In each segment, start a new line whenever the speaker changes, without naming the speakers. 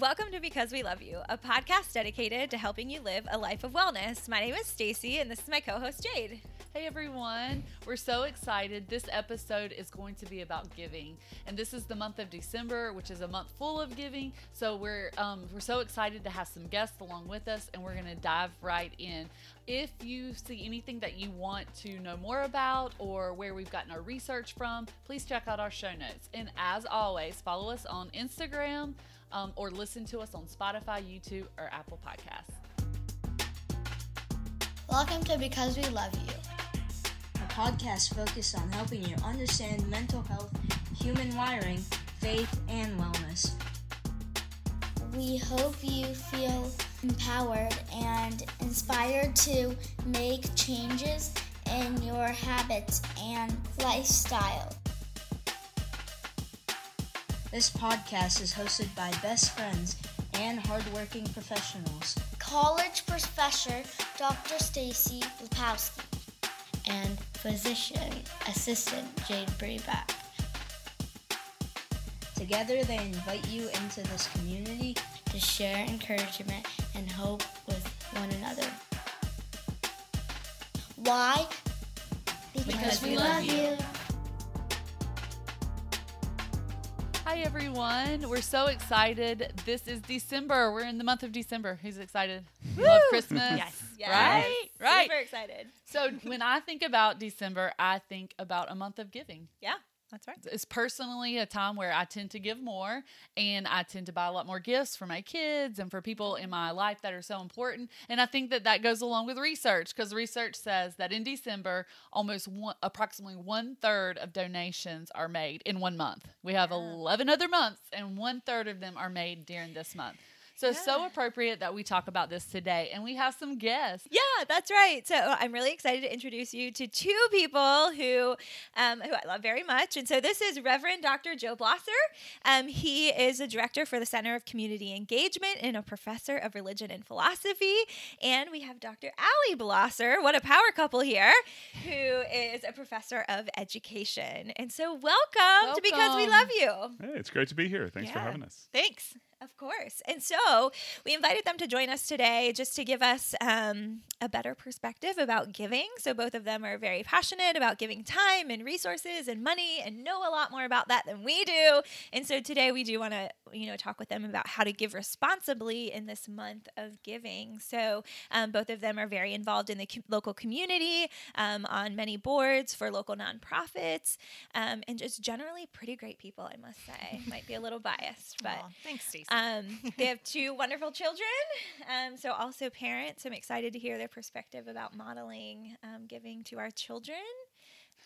Welcome to Because We Love You, a podcast dedicated to helping you live a life of wellness. My name is Stacy, and this is my co-host Jade.
Hey everyone, we're so excited. This episode is going to be about giving, and this is the month of December, which is a month full of giving. So we're um, we're so excited to have some guests along with us, and we're going to dive right in. If you see anything that you want to know more about or where we've gotten our research from, please check out our show notes. And as always, follow us on Instagram um, or listen to us on Spotify, YouTube, or Apple Podcasts.
Welcome to Because We Love You,
a podcast focused on helping you understand mental health, human wiring, faith, and wellness.
We hope you feel empowered and inspired to make changes in your habits and lifestyle.
This podcast is hosted by best friends and hardworking professionals.
College professor Dr. Stacy Lepowski
and physician assistant Jade Breback.
Together, they invite you into this community
to share encouragement and hope with one another.
Why?
Because, because we, we, love you. you. Hi, everyone. We're so excited. This is December. We're in the month of December. Who's excited?
Woo!
Love Christmas.
yes. yes.
Right? Right.
Super excited.
So, when I think about December, I think about a month of giving.
Yeah. That's right.
It's personally a time where I tend to give more and I tend to buy a lot more gifts for my kids and for people in my life that are so important. And I think that that goes along with research because research says that in December, almost one, approximately one third of donations are made in one month. We have yeah. 11 other months, and one third of them are made during this month. So yeah. so appropriate that we talk about this today, and we have some guests.
Yeah, that's right. So I'm really excited to introduce you to two people who um, who I love very much. And so this is Reverend Dr. Joe Blosser. Um, he is a director for the Center of Community Engagement and a professor of religion and philosophy. And we have Dr. Allie Blosser. What a power couple here, who is a professor of education. And so welcome, welcome. to Because We Love You.
Hey, it's great to be here. Thanks yeah. for having us.
Thanks. Of course. And so we invited them to join us today just to give us um, a better perspective about giving. So both of them are very passionate about giving time and resources and money and know a lot more about that than we do. And so today we do want to, you know, talk with them about how to give responsibly in this month of giving. So um, both of them are very involved in the local community um, on many boards for local nonprofits um, and just generally pretty great people, I must say. Might be a little biased, but.
Aww, thanks, Stacey.
Um, they have two wonderful children, um, so also parents. I'm excited to hear their perspective about modeling um, giving to our children.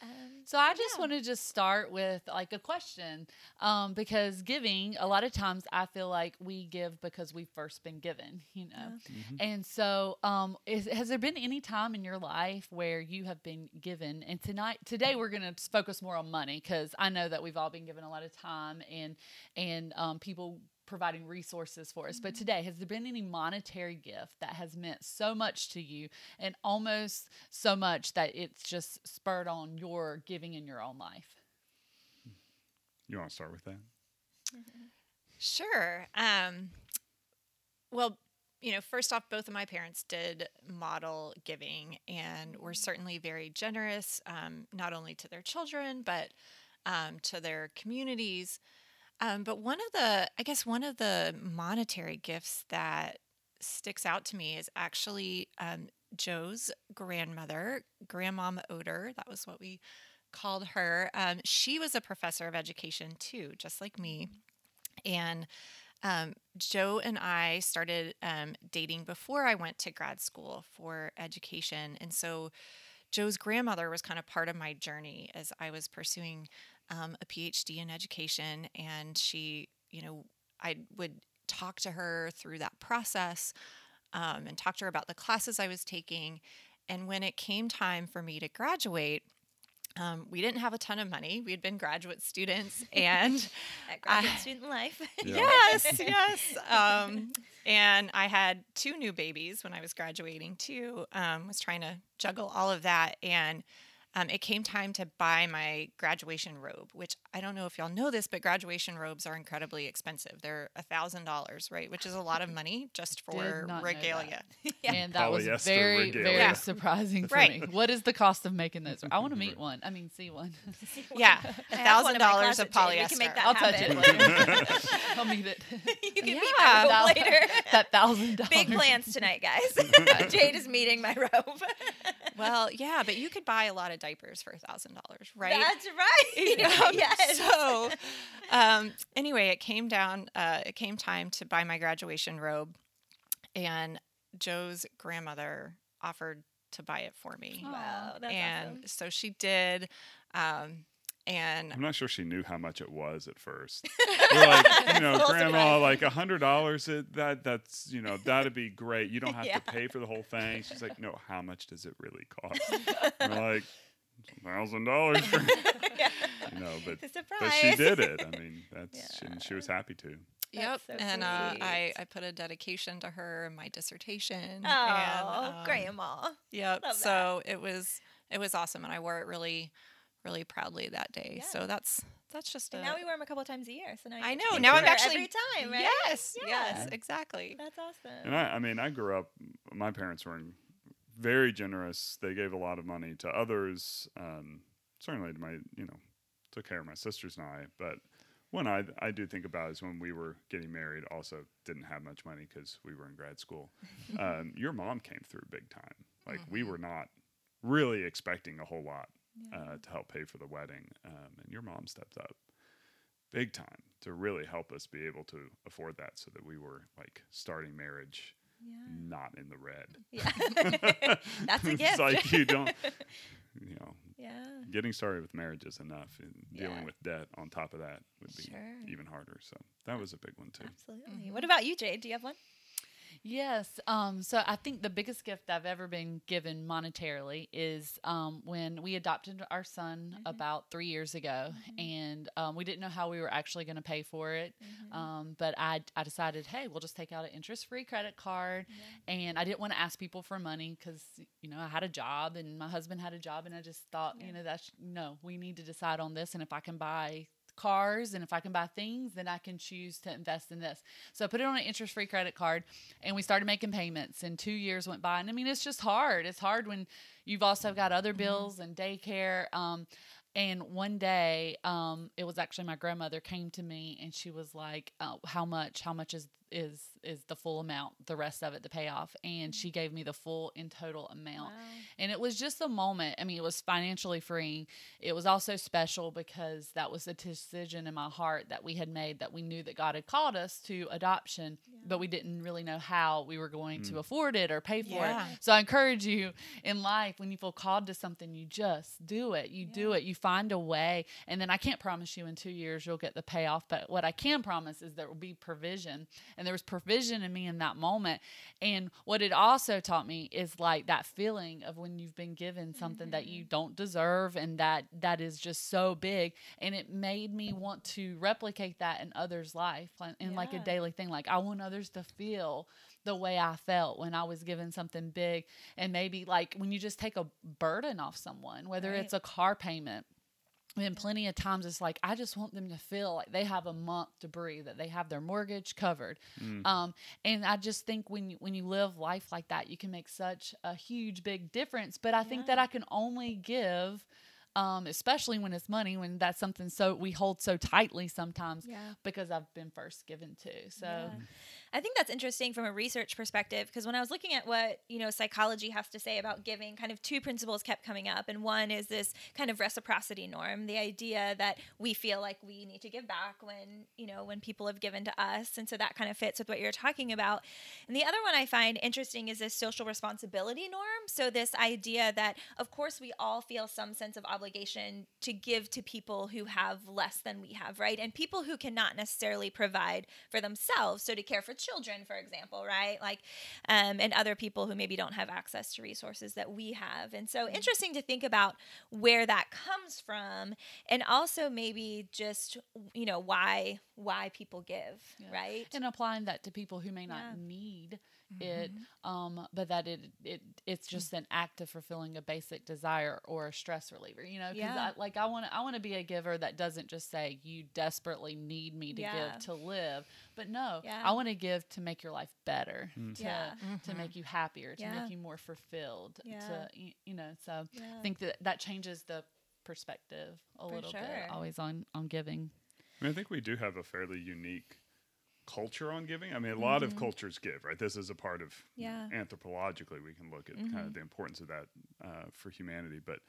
Um, so I just yeah. want to just start with like a question, um, because giving a lot of times I feel like we give because we've first been given, you know, mm-hmm. and so um, is, has there been any time in your life where you have been given? And tonight, today we're going to focus more on money because I know that we've all been given a lot of time and and um, people providing resources for us. Mm-hmm. But today, has there been any monetary gift that has meant so much to you and almost so much that it's just spurred on your giving in your own life?
You want to start with that?
Mm-hmm. Sure. Um, well, you know, first off, both of my parents did model giving and were mm-hmm. certainly very generous, um, not only to their children, but um, to their communities. Um, but one of the, I guess, one of the monetary gifts that sticks out to me is actually um, Joe's grandmother, Grandmom Oder. That was what we called her. Um, she was a professor of education too, just like me. And um, Joe and I started um, dating before I went to grad school for education. And so Joe's grandmother was kind of part of my journey as I was pursuing um, a PhD in education, and she, you know, I would talk to her through that process um, and talk to her about the classes I was taking. And when it came time for me to graduate, um, we didn't have a ton of money. We had been graduate students, and
graduate student life.
yes, yes. Um, and I had two new babies when I was graduating too. Um, was trying to juggle all of that, and um, it came time to buy my graduation robe, which I don't know if y'all know this, but graduation robes are incredibly expensive. They're a thousand dollars, right? Which is a lot of money just for regalia.
yeah. And that was very, regalia. very yeah. surprising for right. me. What is the cost of making those? I want to meet one. I mean, see one.
yeah, a thousand dollars of polyester.
I'll touch it later. I'll meet it.
You can yeah. meet my robe later.
that thousand dollars.
Big plans tonight, guys. Jade is meeting my robe.
well, yeah, but you could buy a lot of diapers for a thousand dollars, right?
That's right. um, yes.
So, um, anyway, it came down. Uh, it came time to buy my graduation robe, and Joe's grandmother offered to buy it for me.
Wow, that's
and
awesome.
so she did. Um, and
I'm not sure she knew how much it was at first. We're like, you know, grandma, like a hundred dollars. That that's you know that'd be great. You don't have yeah. to pay for the whole thing. She's like, no, how much does it really cost? we're like, thousand dollars. You know, but but she did it. I mean, that's yeah. she, she was happy to.
Yep, so and uh, I I put a dedication to her in my dissertation.
Oh, and, um, grandma.
Yep. Love so that. it was it was awesome, and I wore it really really proudly that day. Yeah. So that's that's just
a,
now
we wear them a couple times a year. So now
I know now I'm actually
every time, right?
Yes, yeah. yes, exactly.
That's awesome.
And I, I mean, I grew up. My parents were very generous. They gave a lot of money to others. Um, certainly, to my you know, took care of my sisters and I. But one I I do think about is when we were getting married. Also, didn't have much money because we were in grad school. um, your mom came through big time. Like mm-hmm. we were not really expecting a whole lot yeah. uh, to help pay for the wedding. Um, and your mom stepped up big time to really help us be able to afford that so that we were like starting marriage yeah. not in the red.
Yeah. That's a gift.
it's like you don't, you know, yeah. getting started with marriage is enough. And dealing yeah. with debt on top of that would be sure. even harder. So that was a big one too.
Absolutely. Mm-hmm. What about you, Jade? Do you have one?
Yes. Um, so I think the biggest gift I've ever been given monetarily is um, when we adopted our son mm-hmm. about three years ago, mm-hmm. and um, we didn't know how we were actually going to pay for it. Mm-hmm. Um, but I, I decided, hey, we'll just take out an interest free credit card, yeah. and I didn't want to ask people for money because you know I had a job and my husband had a job, and I just thought, yeah. you know, that's no, we need to decide on this, and if I can buy cars and if I can buy things, then I can choose to invest in this. So I put it on an interest free credit card and we started making payments and two years went by. And I mean, it's just hard. It's hard when you've also got other mm-hmm. bills and daycare. Um, and one day, um, it was actually my grandmother came to me and she was like, oh, "How much? How much is is is the full amount, the rest of it the payoff. And she gave me the full in total amount. Wow. And it was just a moment. I mean, it was financially freeing. It was also special because that was a decision in my heart that we had made that we knew that God had called us to adoption, yeah. but we didn't really know how we were going mm. to afford it or pay for yeah. it. So I encourage you in life when you feel called to something, you just do it. You yeah. do it. You find a way. And then I can't promise you in 2 years you'll get the payoff, but what I can promise is there will be provision. And there was provision vision in me in that moment. And what it also taught me is like that feeling of when you've been given something mm-hmm. that you mm-hmm. don't deserve and that that is just so big. And it made me want to replicate that in others' life in yeah. like a daily thing. Like I want others to feel the way I felt when I was given something big. And maybe like when you just take a burden off someone, whether right. it's a car payment and plenty of times it's like I just want them to feel like they have a month to breathe, that they have their mortgage covered. Mm. Um, and I just think when you, when you live life like that, you can make such a huge big difference. But I yeah. think that I can only give um, especially when it's money, when that's something so we hold so tightly sometimes yeah. because I've been first given to. So yeah.
I think that's interesting from a research perspective because when I was looking at what, you know, psychology has to say about giving, kind of two principles kept coming up. And one is this kind of reciprocity norm, the idea that we feel like we need to give back when, you know, when people have given to us. And so that kind of fits with what you're talking about. And the other one I find interesting is this social responsibility norm. So this idea that, of course, we all feel some sense of obligation to give to people who have less than we have, right? And people who cannot necessarily provide for themselves. So to care for children, for example, right? Like, um, and other people who maybe don't have access to resources that we have. And so,
Mm-hmm.
interesting to think about where that comes from, and also maybe just you know why why people give,
Yeah.
right?
and applying that to people who may not
Yeah.
need it mm-hmm. um but that it it it's just an act of fulfilling a basic desire or a stress reliever you know because
Yeah.
I, like i want to i want to be a giver that doesn't just say you desperately need me to
Yeah.
give to live but no
Yeah.
i want to give to make your life better mm-hmm. to
Yeah.
to mm-hmm. make you happier to
Yeah.
make you more fulfilled
Yeah.
to y- you know so
Yeah.
i think that that changes the perspective a
For
little
sure.
bit always on on giving
I, mean, I think we do have a fairly unique culture on giving. I mean, a lot of cultures give, right? This is a part of
Mm-hmm. Yeah. Mm-hmm.
anthropologically we can look at kind of the importance of that uh, for humanity. But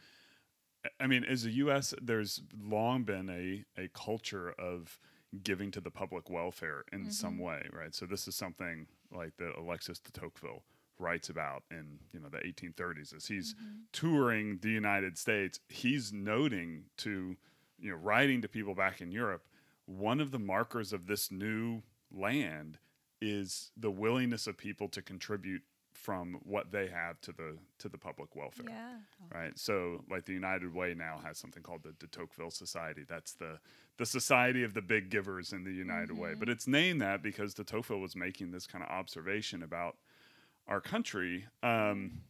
I- mean, as a U.S., there's long been a a culture of giving to the public welfare in some way, right? So this is something like that Alexis de Tocqueville writes about in you know the 1830s as he's touring the United States. He's noting to you know writing to people back in Europe, one of the markers of this new land is the willingness of people to contribute from what they have to the to the public welfare
yeah.
right? So, like the United Way now has something called the de Tocqueville Society. That's the the society of the big givers in the United Way. But it's named that because de Tocqueville was making this kind of observation about our country. Um,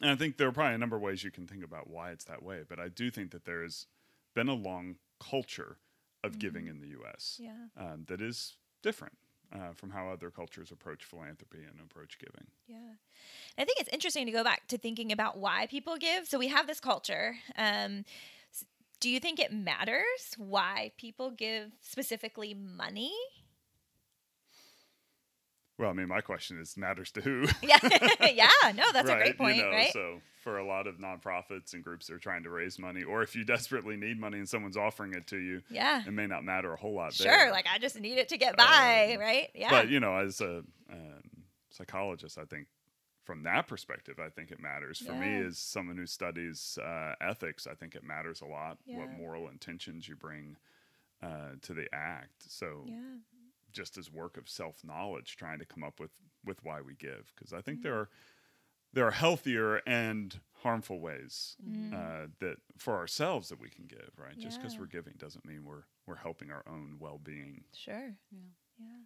and I think there are probably a number of ways you can think about why it's that way. But I do think that there's been a long culture of giving in the U.S.
Yeah.
Um, that is different. Uh, from how other cultures approach philanthropy and approach giving.
Yeah. I think it's interesting to go back to thinking about why people give. So we have this culture. Um, do you think it matters why people give specifically money?
Well, I mean, my question is matters to who?
Yeah. yeah. No, that's a great point,
you know,
right?
So for a lot of nonprofits and groups that are trying to raise money, or if you desperately need money and someone's offering it to you,
yeah.
it may not matter a whole lot.
Sure.
there.
Like I just need it to get by,
Um,
right? Yeah.
But you know, as a um, psychologist, I think from that perspective, I think it matters. For me, as someone who studies uh, ethics, I think it matters a lot what moral intentions you bring uh, to the act. So
yeah.
Just as work of self knowledge, trying to come up with with why we give, because I
Mm-hmm.
think there are there are healthier and harmful ways
Mm-hmm.
uh, that for ourselves that we can give. Right, just because we're giving doesn't mean we're we're helping our own well being.
Sure.
Yeah.
Yeah.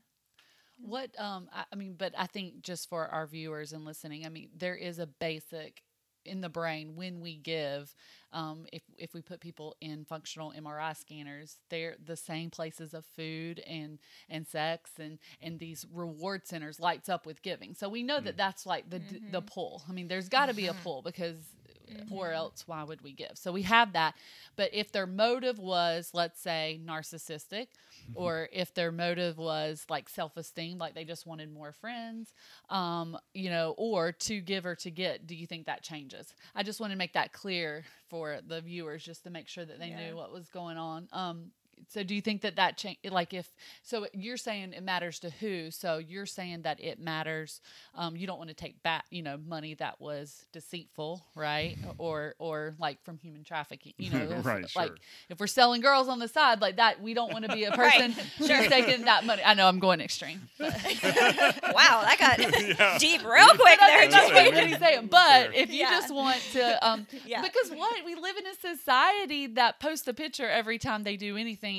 What um I, I mean, but I think just for our viewers and listening, I mean, there is a basic in the brain when we give. Um, if if we put people in functional MRI scanners, they're the same places of food and and sex and and these reward centers lights up with giving. So we know that hmm. that's like the d the mm-hmm. pull. I mean, there's got to be a mm-hmm. pull because. Or else, why would we give? So we have that. But if their motive was, let's say, narcissistic, or if their motive was like self esteem, like they just wanted more friends, um, you know, or to give or to get, do you think that changes? I just want to make that clear for the viewers just to make sure that they
Yeah.
knew what was going on. Um, so do you think that that change like if so you're saying it matters to who so you're saying that it matters um, you don't want to take back you know money that was deceitful right or or like from human trafficking you know if,
Right,
like
sure.
if we're selling girls on the side like that we don't want to be a person who's taking that money i know i'm going extreme
Wow, that got
Yeah.
deep real quick
but
there.
think that's
That's
what
it.
you're saying. But
Fair.
if you
Yeah.
just want to, um,
Yeah.
because what we live in a society that posts a picture every time they do anything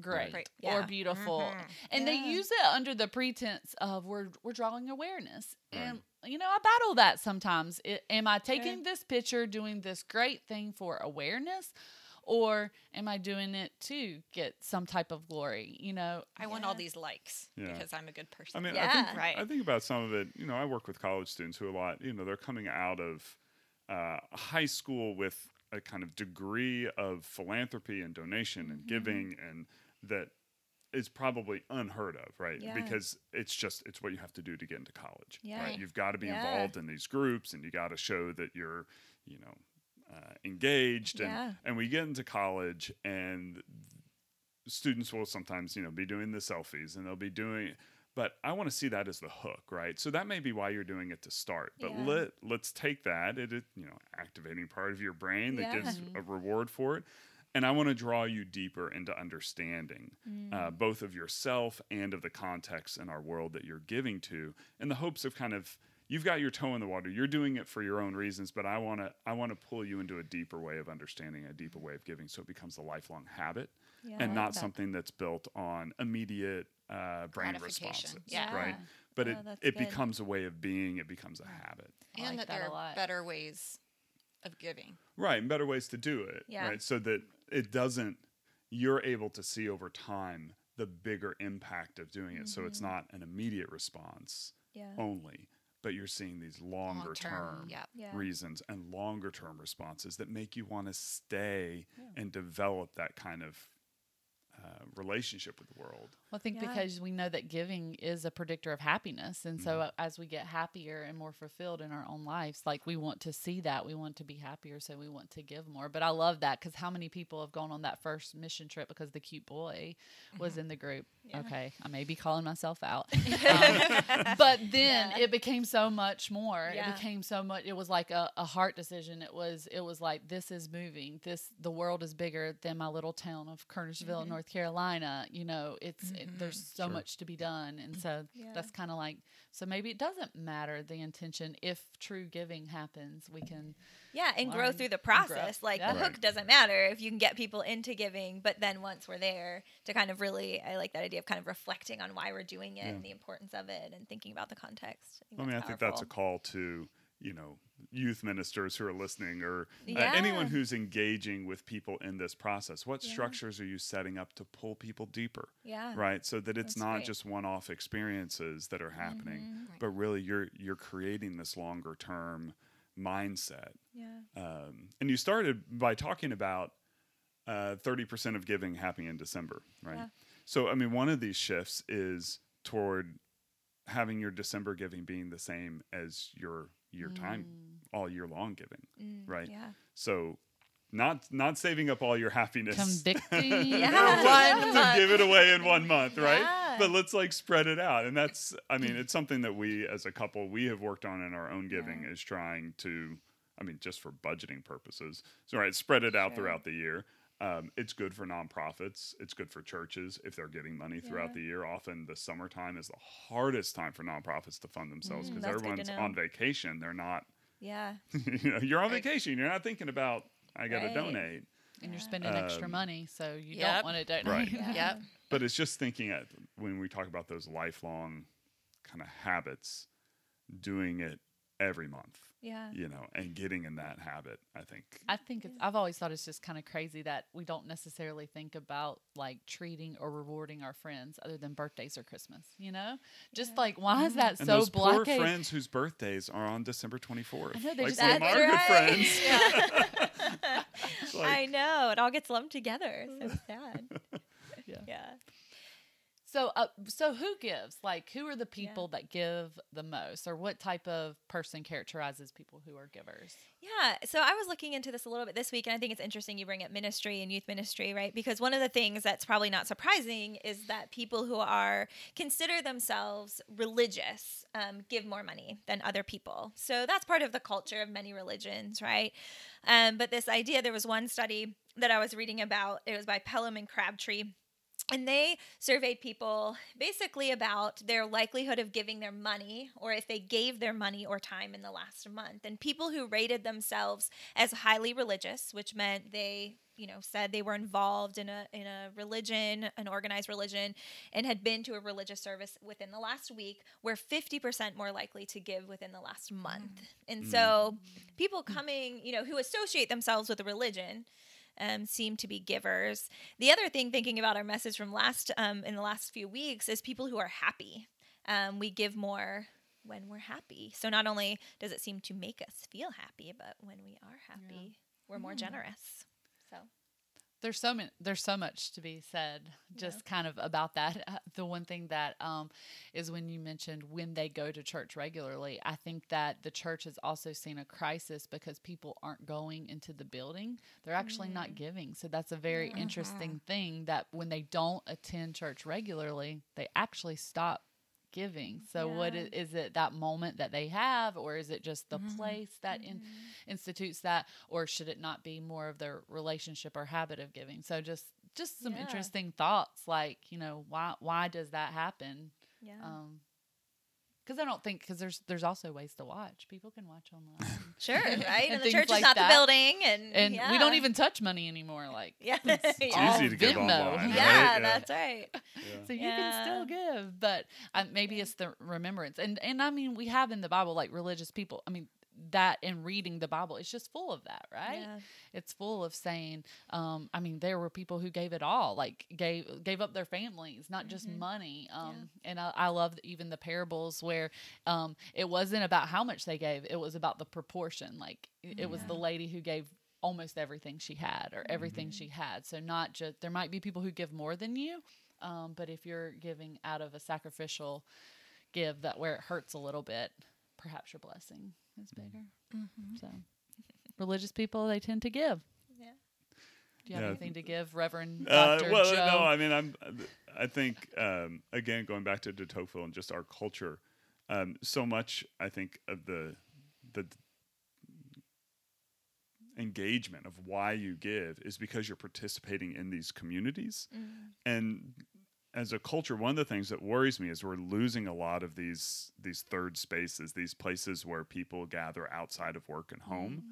great
Right.
or
Yeah.
beautiful, and they use it under the pretense of we're we're drawing awareness. And you know, I battle that sometimes. It, am I taking this picture, doing this great thing for awareness? Or am I doing it to get some type of glory? You know,
I want all these likes
Yeah.
because I'm a good person.
I mean, I think
Right.
I think about some of it. You know, I work with college students who a lot. You know, they're coming out of uh, high school with a kind of degree of philanthropy and donation and giving, and that is probably unheard of, right?
Yeah.
Because it's just it's what you have to do to get into college,
Yeah.
right? You've got to be
Yeah.
involved in these groups, and you got to show that you're, you know, uh, engaged, and and we get into college and students will sometimes you know be doing the selfies and they'll be doing but i want to see that as the hook right so that may be why you're doing it to start but
Yeah.
let let's take that it you know activating part of your brain that
Yeah.
gives a reward for it and I want to draw you deeper into understanding uh, both of yourself and of the context in our world that you're giving to, in the hopes of kind of you've got your toe in the water. You're doing it for your own reasons, but I want to I want to pull you into a deeper way of understanding, a deeper way of giving, so it becomes a lifelong habit
Yeah,
and
like
not
that.
something that's built on immediate uh, brain responses,
Yeah.
right? But
Oh,
it it
good.
becomes a way of being. It becomes a habit.
I
and
like
that,
that
there are better ways of giving.
Right, and better ways to do it.
Yeah.
Right, so that it doesn't. You're able to see over time the bigger impact of doing it. So it's not an immediate response
Yeah.
only, but you're seeing these longer
Long-term, yep.
Yeah.
reasons and longer term responses that make you want to stay and develop that kind of uh, relationship with the world.
Well, I think
Yeah.
because we know that giving is a predictor of happiness. And so uh, as we get happier and more fulfilled in our own lives, like we want to see that. We want to be happier. So we want to give more. But I love that because how many people have gone on that first mission trip because the cute boy was in the group? Okay. I may be calling myself out. Um, but then it became so much more.
Yeah.
It became so much. It was like a, a heart decision. It was, it was like, this is moving. This, the world is bigger than my little town of Kernersville,
Mm-hmm.
North Carolina. You know, it's, it, there's so much to be done. And so
Yeah.
that's kind of like, so maybe it doesn't matter the intention. If true giving happens, we can,
Yeah, and grow through the process. Like
Yeah.
the hook doesn't matter if you can get people into giving, but then once we're there, to kind of really, I like that idea of kind of reflecting on why we're doing it and the importance of it, and thinking about the context.
I mean, I
that's
think that's a call to you know youth ministers who are listening or uh, anyone who's engaging with people in this process. What
Yeah.
structures are you setting up to pull people deeper?
Yeah.
Right, so that it's
That's
not
great.
just one-off experiences that are happening,
Mm-hmm.
but really you're you're creating this longer-term mindset.
Yeah.
Um, and you started by talking about uh, thirty percent of giving happening in December, right?
Yeah.
So I mean, one of these shifts is toward having your December giving being the same as your year time, all year long giving, right?
Mm. Yeah.
So not not saving up all your happiness
convicting.
Yeah.
one to give it away in one month, right? But let's like spread it out, and that's I mean it's something that we as a couple we have worked on in our own giving is trying to I mean just for budgeting purposes, so right spread it out
Sure.
throughout the year. Um, it's good for nonprofits. It's good for churches if they're getting money throughout
Yeah.
the year. Often the summertime is the hardest time for nonprofits to fund themselves because
Mm, that's good to
everyone's on vacation. They're not,
Yeah.
you know, you're on vacation. You're not thinking about I got to
Right.
donate.
and you're spending extra
Um,
money, so you
Yep.
don't want to donate.
Right.
Yeah.
Yep.
but it's just thinking at when we talk about those lifelong kind of habits doing it every month
Yeah.
you know and getting in that habit i think
I think it's, I've always thought it's just kind of crazy that we don't necessarily think about like treating or rewarding our friends other than birthdays or Christmas. You know, just like why is that mm-hmm.
and
so
those poor friends whose birthdays are on december 24th
I know, they
like
just-
That's
our
right.
friends It's
I know. It all gets lumped together. So sad.
Yeah.
Yeah.
So, uh, so who gives? Like, who are the people that give the most, or what type of person characterizes people who are givers?
Yeah. So I was looking into this a little bit this week, and I think it's interesting you bring up ministry and youth ministry, right? Because one of the things that's probably not surprising is that people who are consider themselves religious um, give more money than other people. So that's part of the culture of many religions, right? Um, but this idea, there was one study that I was reading about. It was by Pelham and Crabtree. And they surveyed people basically about their likelihood of giving their money or if they gave their money or time in the last month. And people who rated themselves as highly religious, which meant they, you know, said they were involved in a in a religion, an organized religion, and had been to a religious service within the last week, were 50% more likely to give within the last month. Mm. And mm. so people mm. coming, you know, who associate themselves with a religion um, seem to be givers. The other thing, thinking about our message from last um, in the last few weeks, is people who are happy. Um, we give more when we're happy. So not only does it seem to make us feel happy, but when we are happy, we're more generous. So
There's so many, there's so much to be said, just kind of about that. Uh, The one thing that um, is when you mentioned when they go to church regularly, I think that the church has also seen a crisis because people aren't going into the building; they're actually not giving. So that's a very interesting thing that when they don't attend church regularly, they actually stop giving. So what
Yeah.
is, is it that moment that they have or is it just the
Mhm.
place that in, institutes that or should it not be more of their relationship or habit of giving? So just just some
Yeah.
interesting thoughts like, you know, why why does that happen?
Yeah.
Um because I don't think because there's there's also ways to watch. People can watch online,
sure, right?
and
And, the
things
church is not
that.
the building, and
and we don't even touch money anymore. Like
Yeah,
it's
It's
easy to give
Venmo.
online,
Yeah,
right? Yeah.
that's right.
Yeah.
so you can still give but uh, maybe it's the remembrance and and i mean we have in the bible like religious people i mean that in reading the bible it's just full of that right?
Yeah.
it's full of saying um i mean there were people who gave it all like gave gave up their families not just
Mhm.
money um and I, I love even the parables where um it wasn't about how much they gave it was about the proportion like it, it was the lady who gave almost everything she had or everything she had so not just there might be people who give more than you um, but if you're giving out of a sacrificial give that where it hurts a little bit perhaps your blessing is bigger so religious people they tend to give
Yeah.
do you have
Yeah.
anything to give reverend
Uh,
dr
well,
joe
no, I mean, I'm. I think um, again, going back to de Tocqueville and just our culture, um, so much I think of the the engagement of why you give is because you're participating in these communities, and as a culture, one of the things that worries me is we're losing a lot of these these third spaces, these places where people gather outside of work and home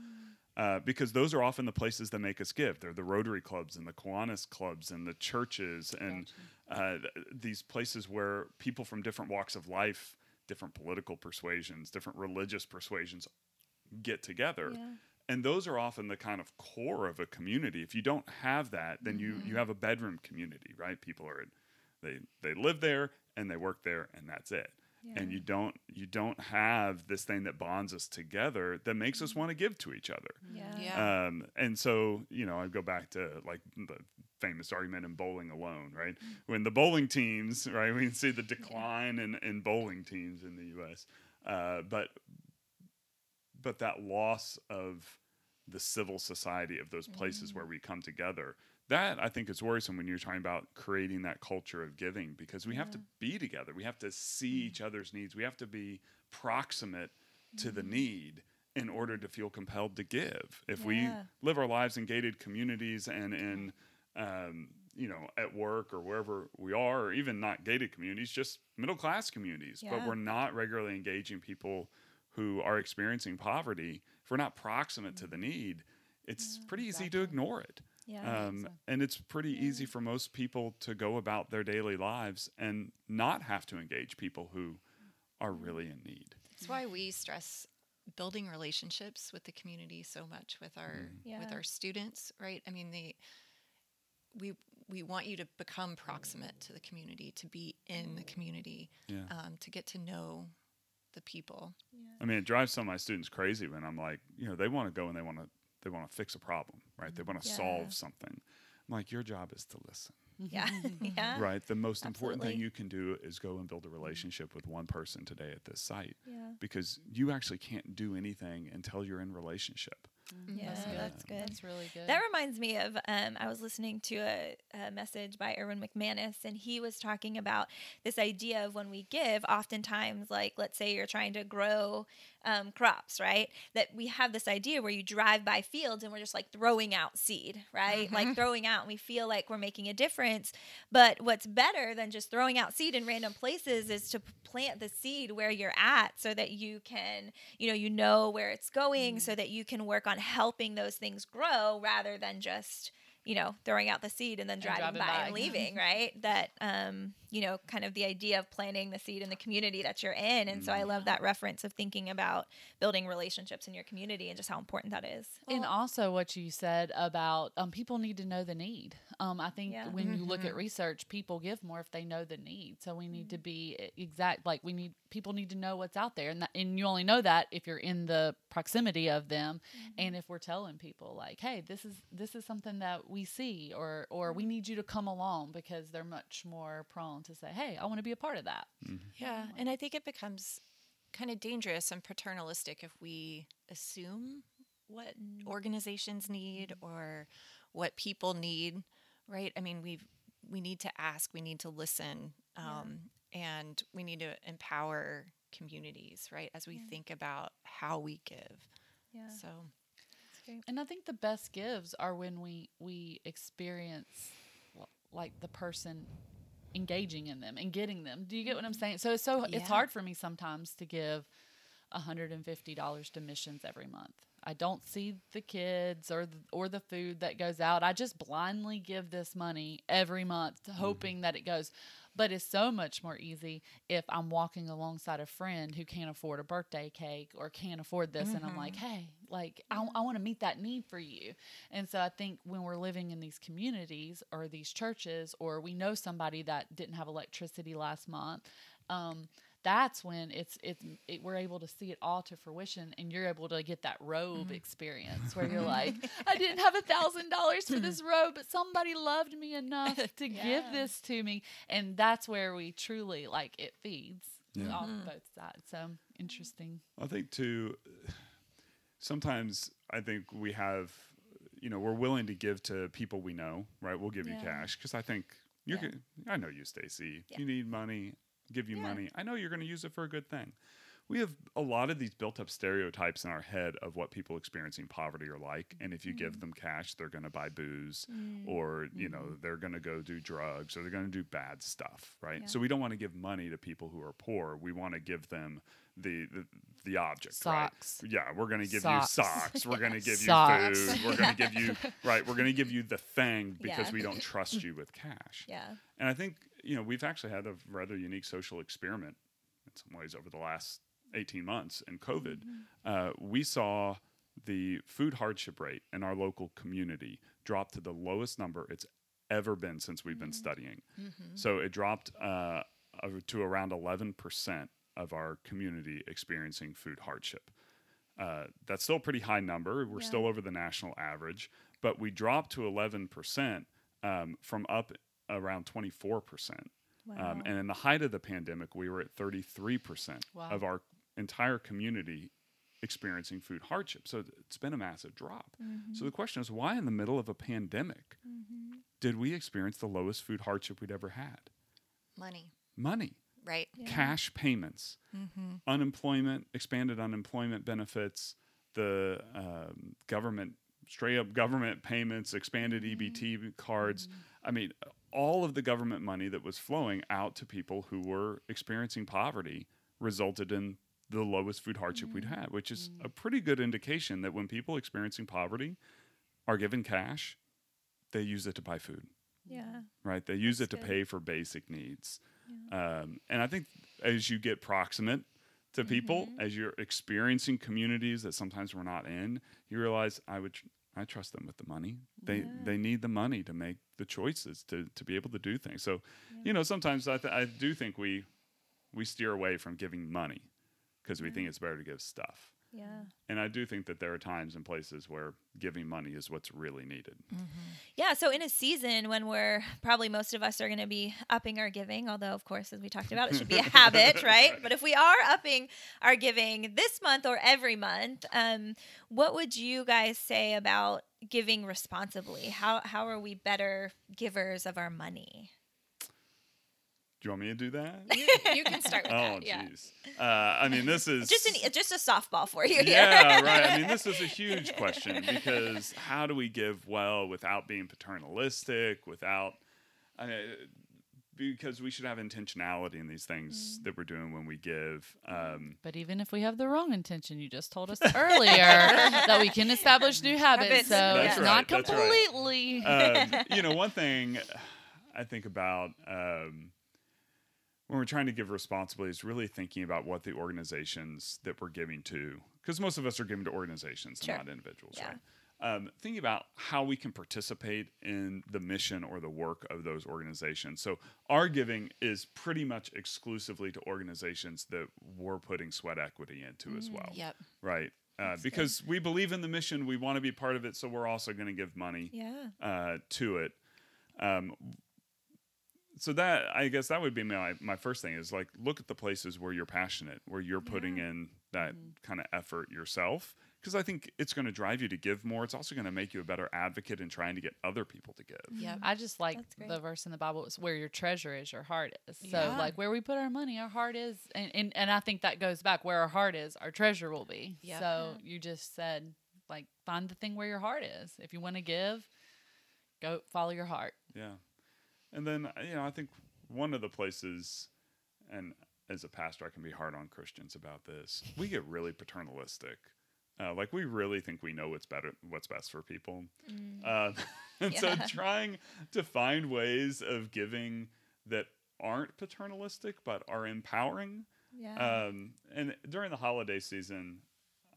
uh, because those are often the places that make us give. They're the Rotary clubs and the Kiwanis clubs and the churches and uh, th- these places where people from different walks of life, different political persuasions, different religious persuasions get together. And those are often the kind of core of a community. If you don't have that, then you, you have a bedroom community, right? People are they they live there and they work there and that's it. And you don't you don't have this thing that bonds us together that makes us want to give to each other.
Yeah.
Yeah.
Um, and so, you know, I go back to like the famous argument in bowling alone, right? When the bowling teams, right, we can see the decline in, in bowling teams in the U.S. Uh, but but that loss of the civil society of those places where we come together, that I think is worrisome when you're talking about creating that culture of giving because we have to be together. We have to see mm-hmm. each other's needs. We have to be proximate to the mm-hmm. need in order to feel compelled to give. If
Yeah.
we live our lives in gated communities and in um, you know at work or wherever we are, or even not gated communities, just middle class communities, but we're not regularly engaging people who are experiencing poverty. If we're not proximate to mm-hmm. the need, it's pretty easy to ignore it.
Yeah.
Um, and it's pretty easy for most people to go about their daily lives and not have to engage people who are really in need.
That's why we stress building relationships with the community so much with our
Yeah.
with our students, right? I mean, the we we want you to become proximate to the community, to be in the community,
Yeah.
um, to get to know the people.
I mean, it drives some of my students crazy when I'm like, you know, they want to go and they want to they want to fix a problem, right? They want to
Yeah.
solve something. I'm like, your job is to listen,
Yeah. yeah.
right? The most important thing you can do is go and build a relationship with one person today at this site
Yeah.
because you actually can't do anything until you're in relationship.
Yeah,
that's good.
that's good.
That's really good.
That reminds me of um, I was listening to a, a message by Erwin McManus, and he was talking about this idea of when we give, oftentimes, like let's say you're trying to grow um, crops, right? That we have this idea where you drive by fields and we're just like throwing out seed, right? Like throwing out, and we feel like we're making a difference. But what's better than just throwing out seed in random places is to plant the seed where you're at so that you can, you know, you know where it's going so that you can work on helping those things grow rather than just, you know, throwing out the seed and then driving,
driving
by,
by.
and leaving, right? That um, you know, kind of the idea of planting the seed in the community that you're in. And so I love that reference of thinking about building relationships in your community and just how important that is.
and also what you said about um, people need to know the need. Um, I think
Yeah.
when you look at research, people give more if they know the need. So we need to be exact. Like we need people need to know what's out there, and that, and you only know that if you're in the proximity of them, and if we're telling people like, hey, this is this is something that we see, or or we mm-hmm. need you to come along because they're much more prone to say, hey, I want to be a part of that. Mm-hmm.
Yeah, and I think it becomes kind of dangerous and paternalistic if we assume what mm-hmm. organizations need or what people need, right? I mean, we we need to ask, we need to listen, um, and we need to empower communities, right? As we think about how we give.
Yeah.
So
And I think the best gives are when we we experience like the person engaging in them and getting them. Do you get what I'm mm-hmm. saying? So it's so
Yeah.
it's hard for me sometimes to give $150 to missions every month. I don't see the kids or the, or the food that goes out. I just blindly give this money every month mm-hmm. hoping that it goes. But it's so much more easy if I'm walking alongside a friend who can't afford a birthday cake or can't afford this. And I'm like, mm-hmm. hey, like, I, I want to meet that need for you. And so I think when we're living in these communities or these churches, or we know somebody that didn't have electricity last month, um, that's when it's it's it, we're able to see it all to fruition and you're able to get that robe experience where you're like i didn't have a thousand dollars for this robe but somebody loved me enough to give this to me and that's where we truly like it feeds
Yeah.
off both sides so interesting
I think too. Sometimes I think we have, you know, we're willing to give to people we know, right? We'll give you cash because I think you're.
Yeah.
I know you, Stacy.
Yeah.
You need money. Give you
Yeah.
money. I know you're going to use it for a good thing. We have a lot of these built-up stereotypes in our head of what people experiencing poverty are like, and if you
Mm.
give them cash, they're going to buy booze, or you know, they're going to go do drugs, or they're going to do bad stuff, right?
Yeah.
So we don't want to give money to people who are poor. We want to give them the the, the object,
Socks.
right? Yeah, we're going to give
Socks.
you socks. We're going to give
Socks.
you food. We're going to give you right. We're going to give you the thing because
Yeah.
we don't trust you with cash.
Yeah.
And I think you know we've actually had a rather unique social experiment in some ways over the last 18 months in COVID. Uh, we saw the food hardship rate in our local community drop to the lowest number it's ever been since we've been studying. So it dropped uh, uh, to around 11% of our community experiencing food hardship. Uh, that's still a pretty high number. We're
Yeah.
still over the national average, but we dropped to 11% um, from up around 24%.
Wow.
Um, and in the height of the pandemic, we were at 33%
Wow.
of our entire community experiencing food hardship. So it's been a massive drop. So mm-hmm. the question is why, in the middle of a pandemic, mm-hmm. did we experience the lowest food hardship we'd ever had?
money,
Money,
right?
cash payments, mm-hmm. unemployment, expanded unemployment benefits, the um, government, straight up government payments, expanded EBT cards. I mean, all of the government money that was flowing out to people who were experiencing poverty resulted in the lowest food hardship we'd had, which is a pretty good indication that when people experiencing poverty are given cash, they use it to buy food
yeah.
right? They use it to
good.
pay for basic needs. Um, and I think as you get proximate to people,
Mm-hmm.
as you're experiencing communities that sometimes we're not in, you realize I would tr- I trust them with the money. They they need the money to make the choices to to be able to do things. So, you know, sometimes I th- I do think we we steer away from giving money because we think it's better to give stuff.
Yeah.
And I do think that there are times and places where giving money is what's really needed.
Yeah, so in a season when we're probably most of us are going to be upping our giving, although of course as we talked about it should be a habit, right? But if we are upping our giving this month or every month, um, what would you guys say about giving responsibly? How how are we better givers of our money?
Do you want me to do that?
You can start with
Oh,
that. Yeah.
jeez. Uh, I mean, this is
Just an just a softball for you here.
yeah, right. I mean, this is a huge question because how do we give well without being paternalistic, without uh, because we should have intentionality in these things that we're doing when we give. Um,
But even if we have the wrong intention, you just told us earlier that we can establish new habits.
Habits,
So
That's
it's
right,
not
that's right.
completely.
um, you know, one thing I think about um, when we're trying to give responsibly is really thinking about what the organizations that we're giving to, because most of us are giving to organizations
Sure.
and not individuals,
Yeah.
right? Um, thinking about how we can participate in the mission or the work of those organizations. So our giving is pretty much exclusively to organizations that we're putting sweat equity into as well,
Yep.
right? Uh, because we believe in the mission, we want to be part of it, so we're also going to give money
Yeah.
uh, to it. Um, so that I guess that would be my my first thing is like look at the places where you're passionate, where you're putting in that
Mm-hmm.
kind of effort yourself. Because I think it's going to drive you to give more. It's also going to make you a better advocate in trying to get other people to give.
Yeah,
I just like the verse in the Bible is where your treasure is, your heart is. So
Yeah.
like where we put our money, our heart is, and, and and I think that goes back where our heart is, our treasure will be.
Yep.
So you just said like find the thing where your heart is. If you want to give, go follow your heart.
Yeah. And then, uh, you know, I think one of the places, and as a pastor, I can be hard on Christians about this, we get really paternalistic. Uh, like we really think we know what's better, what's best for people. Uh, and
Yeah.
so trying to find ways of giving that aren't paternalistic but are empowering.
Yeah.
Um, and during the holiday season,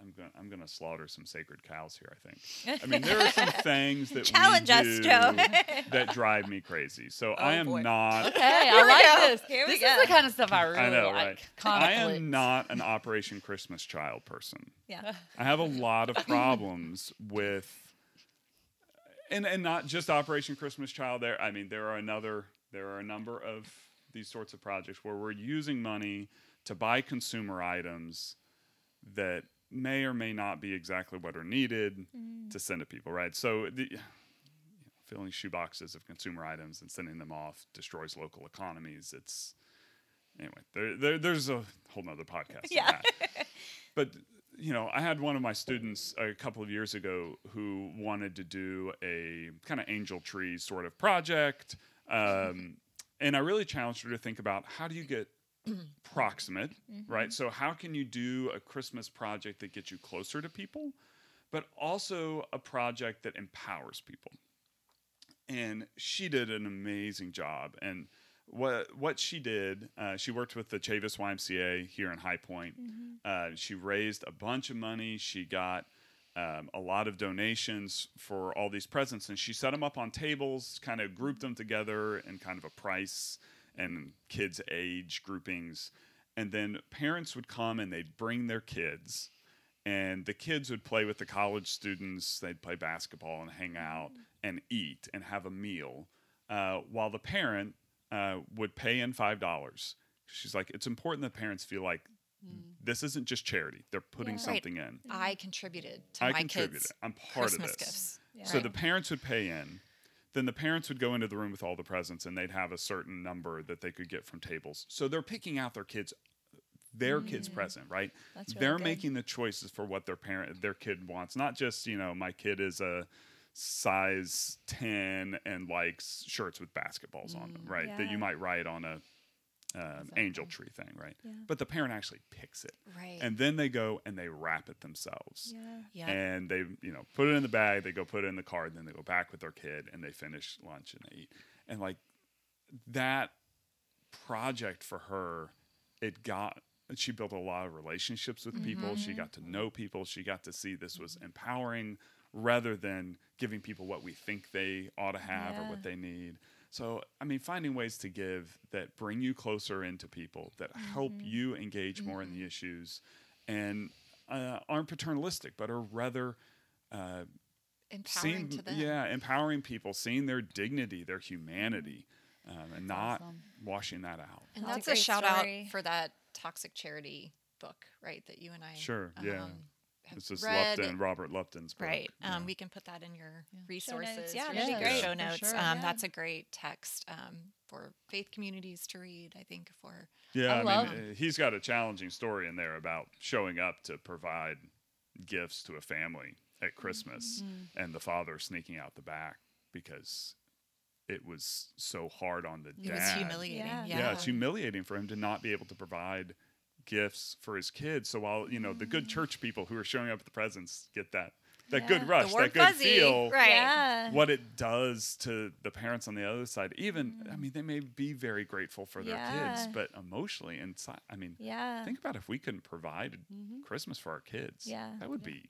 I'm going I'm going to slaughter some sacred cows here. I think. I mean, there are some things that
Challenge
we
us,
do
Joe.
that drive me crazy. So oh, I am
boy.
not.
Okay, I
Here we
like
go.
this.
Here we
this
go.
is the kind of stuff I really
I know,
like.
right? I am not an Operation Christmas Child person.
yeah.
I have a lot of problems with, and and not just Operation Christmas Child. There, I mean, there are another, there are a number of these sorts of projects where we're using money to buy consumer items that may or may not be exactly what are needed to send to people. Right. So the. You know, filling shoe boxes of consumer items and sending them off destroys local economies. It's anyway. There, there there's a whole nother podcast.
Yeah.
But you know, I had one of my students a couple of years ago who wanted to do a kind of angel tree sort of project. Um, and I really challenged her to think about how do you get proximate, right? So, how can you do a Christmas project that gets you closer to people, but also a project that empowers people? And she did an amazing job. And what what she did, uh, she worked with the Chavis YMCA here in High Point. Uh, she raised a bunch of money. She got um, a lot of donations for all these presents, and she set them up on tables, kind of grouped them together and kind of a price and kids' age groupings. And then parents would come and they'd bring their kids, and the kids would play with the college students. They'd play basketball and hang out and eat and have a meal, uh, while the parent uh, would pay in five dollars. She's like, it's important that parents feel like this isn't just charity; they're putting
Yeah.
Right.
something in.
I contributed to
I
my
contributed.
kids'
I'm part
Christmas
of this.
gifts.
So
Right.
the parents would pay in. Then the parents would go into the room with all the presents, and they'd have a certain number that they could get from tables. So they're picking out their kids, their kids' mm. present, right?
Really
they're
good.
making the choices for what their parent, their kid wants. Not just you know, my kid is a size ten and likes shirts with basketballs on them, mm, right? That you might write on a um, angel tree thing, right? But the parent actually picks it,
Right.
and then they go and they wrap it themselves.
Yeah.
yeah.
and they you know put it in the bag they go put it in the car and then they go back with their kid and they finish lunch and they eat. And like that project for her it got she built a lot of relationships with people. She got to know people. She got to see this was empowering rather than giving people what we think they ought to have or what they need so i mean finding ways to give that bring you closer into people that help you engage more in the issues and uh, aren't paternalistic, but are rather uh,
Empowering
seeing,
to them.
yeah, empowering people, seeing their dignity, their humanity, um, and not
awesome.
washing that out.
And
That's a
that's, a,
great
shout
story.
out for that toxic charity book, right? That you and I
Sure, yeah.
um, have
This is
read.
Lupton, Robert Lupton's book.
Right.
yeah.
Um, we can put that in your
notes.
resources.
Yeah, that'd be great.
Show notes.
sure.
Um,
Yeah.
That's a great text um, for faith communities to read. I think for
Yeah,
I
I,
love
mean, uh, he's got a challenging story in there about showing up to provide gifts to a family at Christmas
Mm-hmm.
and the father sneaking out the back because it was so hard on the
it
dad.
was humiliating.
Yeah.
Yeah.
yeah. it's humiliating for him to not be able to provide gifts for his kids. So while you know the good mm. church people who are showing up with the presents get that that
Yeah.
good rush, that good
fuzzy,
feel,
right.
Yeah.
what it does to the parents on the other side. Even I mm. mean, they may be very grateful for their kids, but emotionally inside, I mean,
Yeah.
think about if we couldn't provide mm-hmm. Christmas for our kids.
Yeah.
that would be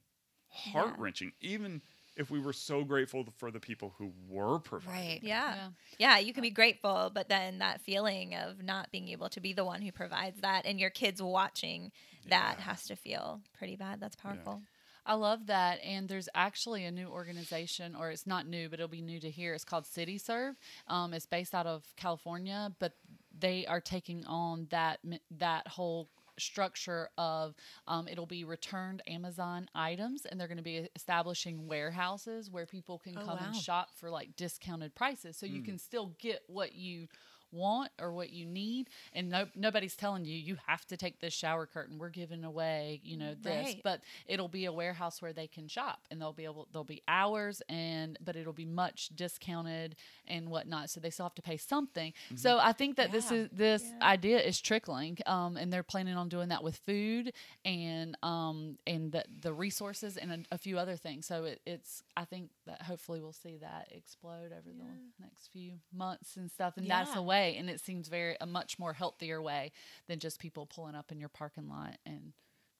heart wrenching. Even if we were so grateful for the people who were providing.
Right.
Yeah.
Yeah.
yeah. you can be grateful, but then that feeling of not being able to be the one who provides that and your kids watching that has to feel pretty bad. That's powerful.
I love that. And there's actually a new organization, or it's not new, but it'll be new to here. It's called City Serve. Um, it's based out of California, but they are taking on that that whole structure of um, it'll be returned Amazon items, and they're going to be establishing warehouses where people can
Oh,
come and shop for like discounted prices, so you can still get what you want or what you need and no, nobody's telling you you have to take this shower curtain. We're giving away you know this.
Right.
but it'll be a warehouse where they can shop and they'll be able there'll be hours and but it'll be much discounted and whatnot so they still have to pay something. So i think that this is this idea is trickling um, and they're planning on doing that with food and um, and the, the resources and a, a few other things. So it, it's i think that hopefully we'll see that explode over the next few months and stuff and that's a way and it seems very a much more healthier way than just people pulling up in your parking lot and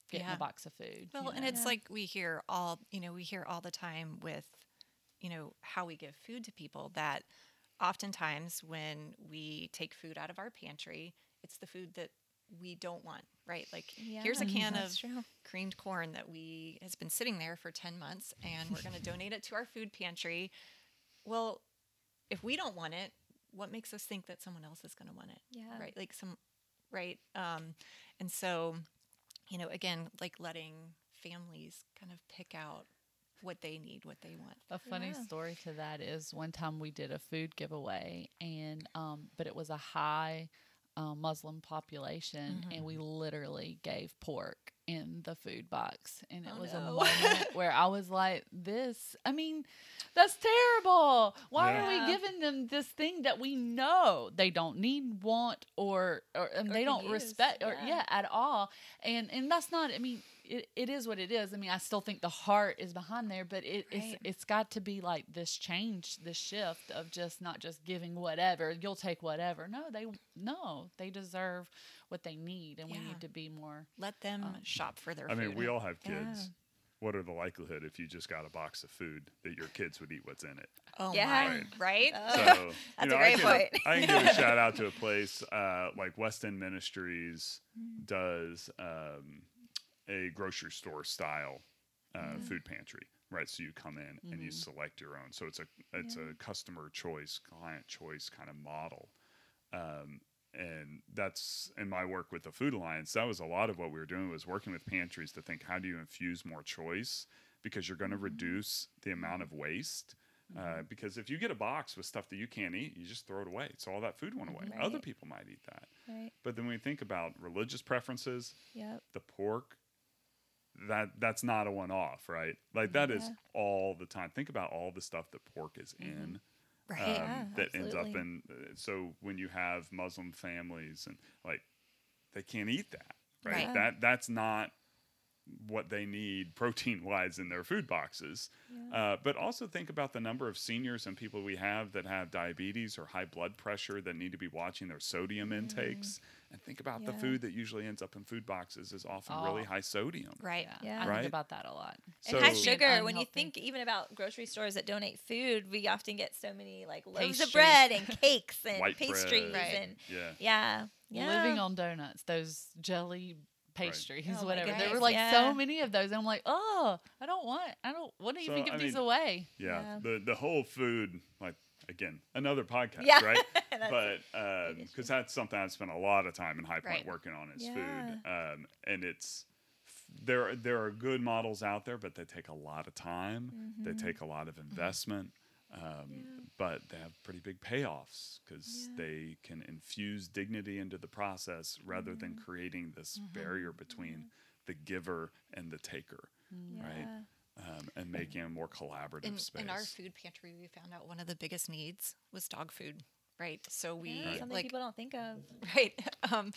getting
Yeah.
a box of food
Well,
you
and
know?
it's like we hear all, you know, we hear all the time with, you know, how we give food to people that oftentimes when we take food out of our pantry, it's the food that we don't want, right? Like here's a
mm-hmm.
can of
true.
creamed corn that we has been sitting there for 10 months and we're going to donate it to our food pantry. Well, if we don't want it, what makes us think that someone else is going to want it?
Yeah.
Right? Like some right? Um and so you know, again, like letting families kind of pick out what they need, what they want.
A funny
Yeah.
story to that is one time we did a food giveaway, and um, but it was a high uh, Muslim population, and we literally gave pork in the food box, and it
Oh,
was a
no.
moment where I was like, "This, I mean, that's terrible. Why are we giving them this thing that we know they don't need, want, or or and
Or
they don't
use,
respect, or
yeah.
yeah, at all?" And and that's not. I mean. It, it is what it is. I mean, I still think the heart is behind there, but it, it's
Right.
it's got to be like this change, this shift of just not just giving whatever. You'll take whatever. No, they no, they deserve what they need, and we need to be more.
Let them
Um,
shop for their
I
food.
mean, we all have
Yeah.
kids. What are the likelihood if you just got a box of food that your kids would eat what's in it?
Oh
Yeah.
my, right?
So
That's
you
a great
I can,
point.
I can give a shout out to a place uh, like West End Ministries does um, a grocery store style uh, food pantry. Right, so you come in and you select your own. So it's a it's a customer choice, client choice kind of model. Um, and that's in my work with the Food Alliance. That was a lot of what we were doing was working with pantries to think how do you infuse more choice because you're going to reduce the amount of waste. Uh, because if you get a box with stuff that you can't eat, you just throw it away. So all that food went away. Other people might eat that.
Right.
But then when we think about religious preferences,
Yep.
the pork, that that's not a one off, right? Like that is
Yeah.
all the time. Think about all the stuff that pork is in
Right.
um,
Yeah,
that ends up in. uh, So when you have Muslim families and like, they can't eat that, right?
Right.
That that's not what they need protein wise in their food boxes. Uh, but also think about the number of seniors and people we have that have diabetes or high blood pressure that need to be watching their sodium intakes. And think about the
Mm.
Food that usually ends up in food boxes is often really
Oh.
high sodium.
Right.
Yeah,
Yeah.
I
Right?
think about that a lot.
And high sugar.
Being
When you think even about grocery stores that donate food, we often get so many like loaves
Pastries.
of bread and cakes and
White
pastries
bread.
Right.
and
Yeah.
yeah, yeah.
Living on donuts, those jelly pastries,
Oh my
whatever. There were like
yeah.
so many of those. And I'm like, oh, I don't want, I don't want to
So,
even give
I
these away.
Yeah,
Yeah.
the the whole food like again another podcast,
Yeah.
right? But
issue.
because that's something I've spent a lot of time in High Point
Right.
working on is
Yeah.
food, um, and it's there. There are good models out there, but they take a lot of time. They
Mm-hmm.
take a lot of investment. Um, But they have pretty big payoffs because
Yeah.
they can infuse dignity into the process rather than
Mm-hmm.
creating this barrier between the giver and the taker, right? Um, and making a more collaborative
In,
space.
in our food pantry, we found out one of the biggest needs was dog food. Right. So we
Yeah, something
like
people don't think of.
right. Um,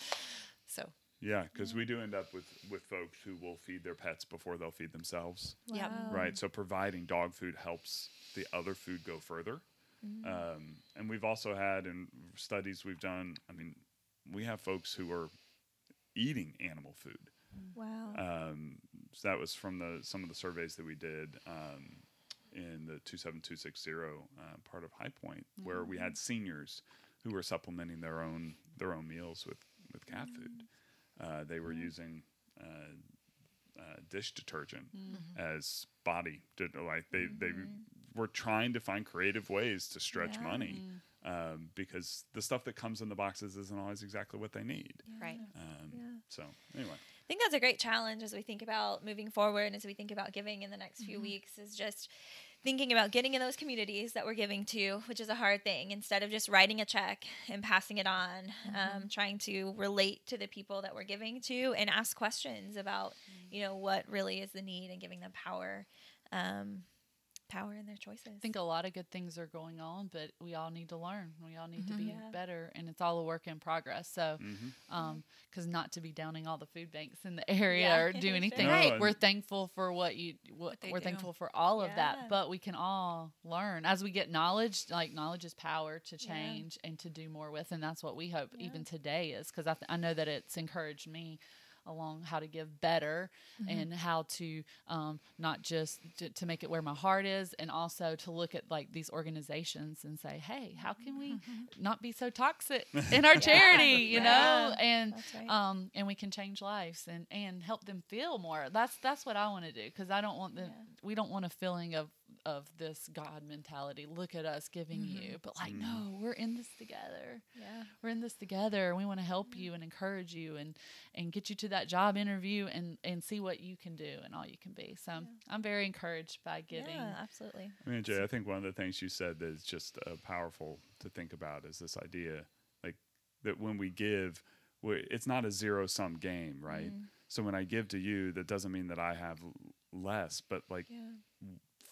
so
yeah, because we do end up with with folks who will feed their pets before they'll feed themselves,
Yep.
Wow.
right? So providing dog food helps the other food go further. Um, and we've also had in studies we've done. I mean, we have folks who are eating animal food.
Wow.
Um, so that was from the some of the surveys that we did um, in the 27260 uh, part of High Point, where we had seniors who were supplementing their own their own meals with with cat food. Uh, they were using uh, uh, dish detergent as body. de- Like they they were trying to find creative ways to stretch
Yeah.
money um, because the stuff that comes in the boxes isn't always exactly what they need.
Right.
Um,
Yeah.
So anyway,
I think that's a great challenge as we think about moving forward and as we think about giving in the next few weeks is just thinking about getting in those communities that we're giving to, which is a hard thing, instead of just writing a check and passing it on, um, trying to relate to the people that we're giving to and ask questions about, you know, what really is the need and giving them power, um, power in their choices.
I think a lot of good things are going on, but we all need to learn. We all need to be
Yeah.
better, and it's all a work in progress. So,
Mm-hmm.
um, because not to be downing all the food banks in the area
Yeah,
or do
sure.
anything,
No,
we're thankful for what you. What,
they
we're
do.
thankful for all of
Yeah.
that, but we can all learn as we get knowledge. Like knowledge is power to
Yeah.
change and to do more with, and that's what we hope
Yeah.
even today is because I, th- I know that it's encouraged me along how to give better
Mm-hmm.
and how to um, not just to, to make it where my heart is and also to look at like these organizations and say hey how can we not be so toxic in our charity? You know? And
right.
um and we can change lives and and help them feel more. That's that's what i want to do because i don't want the we don't want a feeling of of this god mentality look at us giving mm-hmm. you but like mm-hmm. no we're in this together
yeah.
we're in this together. We want to help you and encourage you and and get you to that job interview and and see what you can do and all you can be. So I'm very encouraged by giving.
Yeah, absolutely.
I mean, Jay, I think one of the things you said that is just uh, powerful to think about is this idea, like that when we give, we it's not a zero sum game, right? Mm-hmm. So when I give to you, that doesn't mean that I have less, but like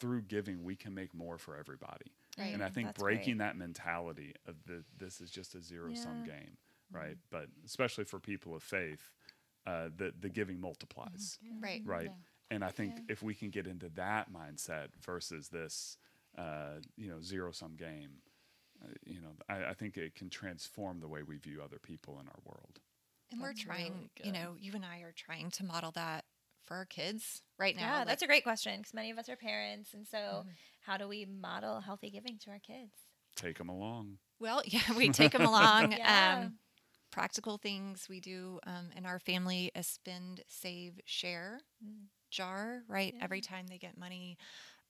through giving, we can make more for everybody.
Right.
And I think
That's
breaking
great.
that mentality of the this is just a zero sum
Yeah.
game, right? But especially for people of faith, uh, the the giving multiplies
Right.
right? And I think if we can get into that mindset versus this, uh, you know, zero sum game, uh, you know, I, I think it can transform the way we view other people in our world.
And we're trying,
really
you know, you and I are trying to model that for our kids right now.
Yeah,
like-
that's a great question because many of us are parents, and so
Mm-hmm.
how do we model healthy giving to our kids?
Take them along.
Well, yeah, we take them along.
Yeah.
um, practical things we do um, in our family: a spend, save, share jar. Right, every time they get money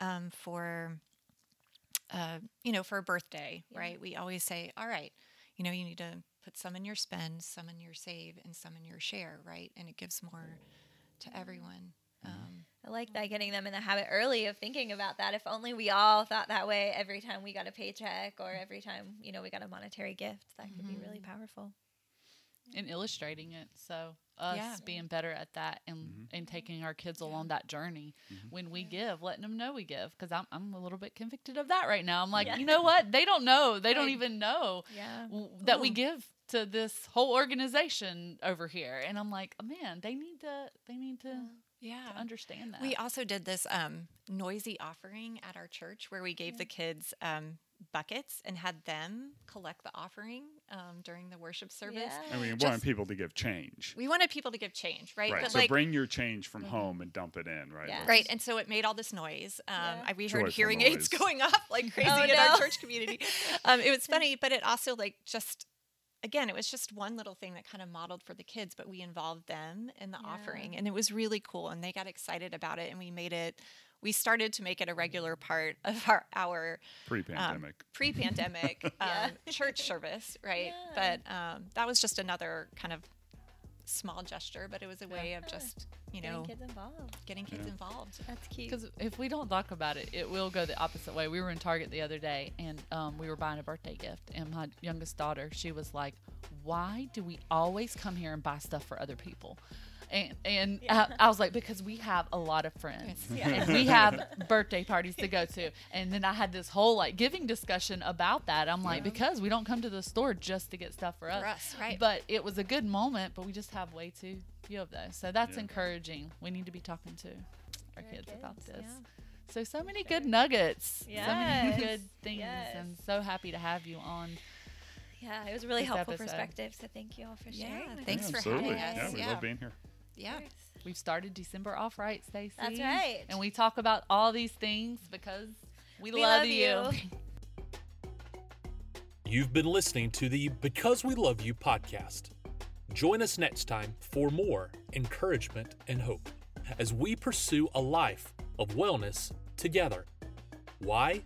um, for, uh, you know, for a birthday. Right, we always say, "All right, you know, you need to put some in your spend, some in your save, and some in your share." Right, and it gives more to everyone. Um,
I like that getting them in the habit early of thinking about that. If only we all thought that way every time we got a paycheck or every time you know we got a monetary gift, that could be really powerful.
and illustrating it. So us
Yeah.
being better at that and and taking our kids along that journey when we give, letting them know we give. Because I'm I'm a little bit convicted of that right now. I'm like,
Yeah.
you know what? They don't know. They don't
Right.
even know
Yeah.
w- that we give to this whole organization over here. And I'm like, oh, man, they need to they need to,
yeah,
to understand that.
We also did this um, noisy offering at our church where we gave the kids um, buckets and had them collect the offering um, during the worship service.
Yeah.
And we
Just-
want people to give change.
We wanted people to give change, right?
Right.
But
so
like,
bring your change from home and dump it in, right?
Yeah.
Right, and so it made all this noise. Um,
Yeah.
I, we heard
Joyful
hearing aids going off like crazy
Oh,
in our church community. Um, it was funny, but it also like just. Again, it was just one little thing that kind of modeled for the kids, but we involved them in the
Yeah.
offering, and it was really cool. And they got excited about it, and we made it. We started to make it a regular part of our our
Pre-pandemic.
um, pre-pandemic
Yeah.
um, church service, right?
Yeah.
But um, that was just another kind of small gesture, but it was a way of just you know Getting
kids involved.
getting kids
Yeah.
involved.
That's cute.
Because if we don't talk about it, it will go the opposite way. We were in Target the other day, and um, we were buying a birthday gift, and my youngest daughter, she was like, "Why do we always come here and buy stuff for other people?" And and I, I was like, "Because we have a lot of friends, and we have birthday parties to go to." And then I had this whole like giving discussion about that. I'm like, "Because we don't come to the store just to get stuff for us,
For us, right.
But it was a good moment, but we just have way too few of those. So that's
Yeah.
encouraging. We need to be talking to our
Our
kids, about this.
yeah.
So so many good nuggets. So many good things.
yes.
And so happy to have you on.
Yeah, it was a really helpful
episode.
perspective. So thank you all for sharing. with
thanks
us.
for
Absolutely.
having
Yeah,
us.
we
Yeah.
love being here.
Yeah.
Of.
We've started December off right, Stacey.
That's right.
And we talk about all these things because we,
We
love,
love
you.
you.
You've been listening to the Because We Love You podcast. Join us next time for more encouragement and hope. as we pursue a life of wellness together. Why?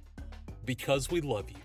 Because we love you.